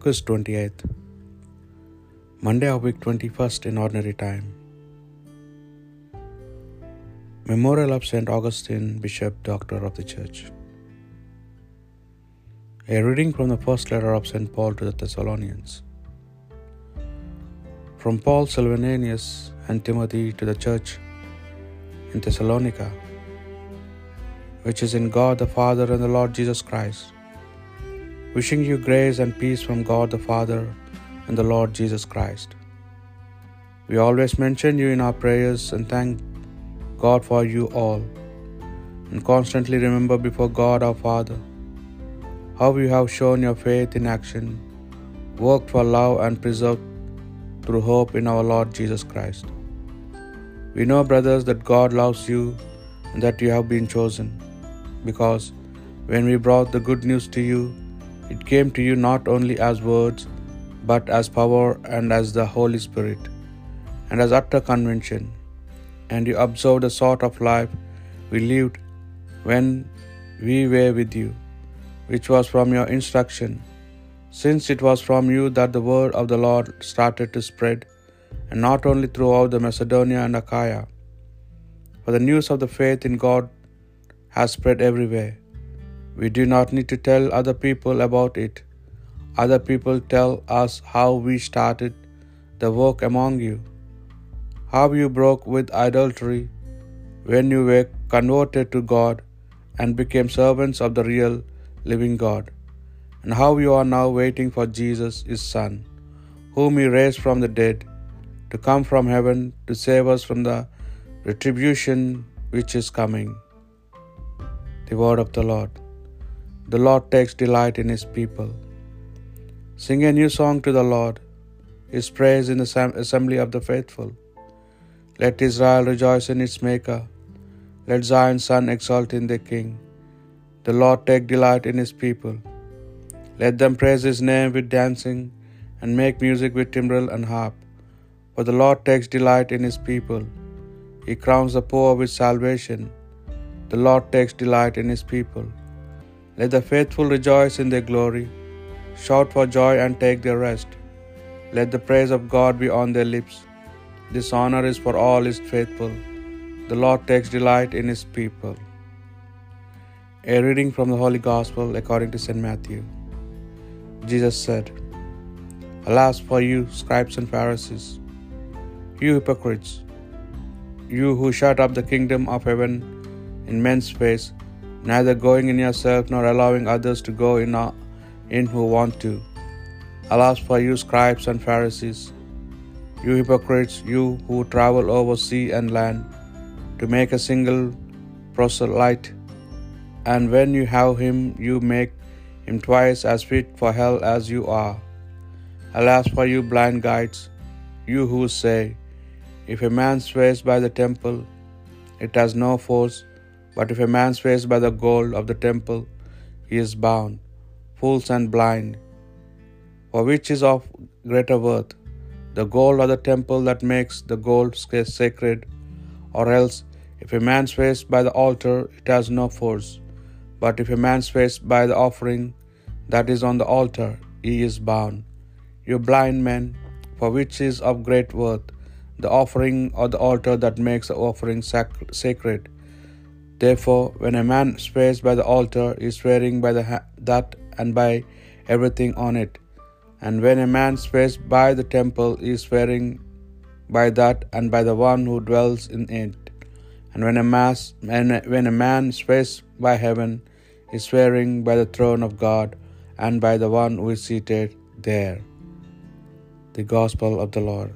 August 28th, Monday of week 21st in ordinary time. Memorial of St. Augustine, Bishop, Doctor of the Church. A reading from the first letter of St. Paul to the Thessalonians. From Paul Silvanus and Timothy to the church in Thessalonica, which is in God the Father and the Lord Jesus Christ wishing you grace and peace from God the Father and the Lord Jesus Christ. We always mention you in our prayers and thank God for you all, and constantly remember before God our Father how you have shown your faith in action, worked for love, and preserved through hope in our Lord Jesus Christ. We know, brothers, that God loves you and that you have been chosen, because when we brought the good news to you, it came to you not only as words, but as power and as the Holy Spirit, and as utter conviction. And you observed the sort of life we lived when we were with you, which was from your instruction, since it was from you that the word of the Lord started to spread, and not only throughout the Macedonia and Achaia. For the news of the faith in God has spread everywhere. We do not need to tell other people about it. Other people tell us how we started the work among you, how you broke with idolatry when you were converted to God and became servants of the real living God, and how you are now waiting for Jesus, his Son, whom he raised from the dead, to come from heaven to save us from the retribution which is coming. The word of the Lord. The Lord takes delight in his people. Sing a new song to the Lord, his praise in the assembly of the faithful. Let Israel rejoice in its Maker. Let Zion's son exult in their King. The Lord take delight in his people. Let them praise his name with dancing and make music with timbrel and harp. For the Lord takes delight in his people. He crowns the poor with salvation. The Lord takes delight in his people. Let the faithful rejoice in their glory, shout for joy and take their rest. Let the praise of God be on their lips. This honor is for all his faithful. The Lord takes delight in his people. A reading from the Holy Gospel according to St. Matthew. Jesus said, Alas for you, scribes and Pharisees, you hypocrites, you who shut up the kingdom of heaven in men's face, neither going in yourself nor allowing others to go in, uh, in who want to. Alas for you, scribes and Pharisees, you hypocrites, you who travel over sea and land to make a single proselyte, and when you have him, you make him twice as fit for hell as you are. Alas for you, blind guides, you who say, If a man swears by the temple, it has no force. But if a man swears by the gold of the temple, he is bound. Fools and blind. For which is of greater worth, the gold or the temple that makes the gold sacred? Or else, if a man swears by the altar, it has no force. But if a man swears by the offering that is on the altar, he is bound. You blind men, for which is of great worth, the offering or the altar that makes the offering sac- sacred? Therefore, when a man swears by the altar, he is swearing by ha- that and by everything on it. And when a man swears by the temple, he is swearing by that and by the one who dwells in it. And when a, mass, when a man swears by heaven, he is swearing by the throne of God and by the one who is seated there. The Gospel of the Lord.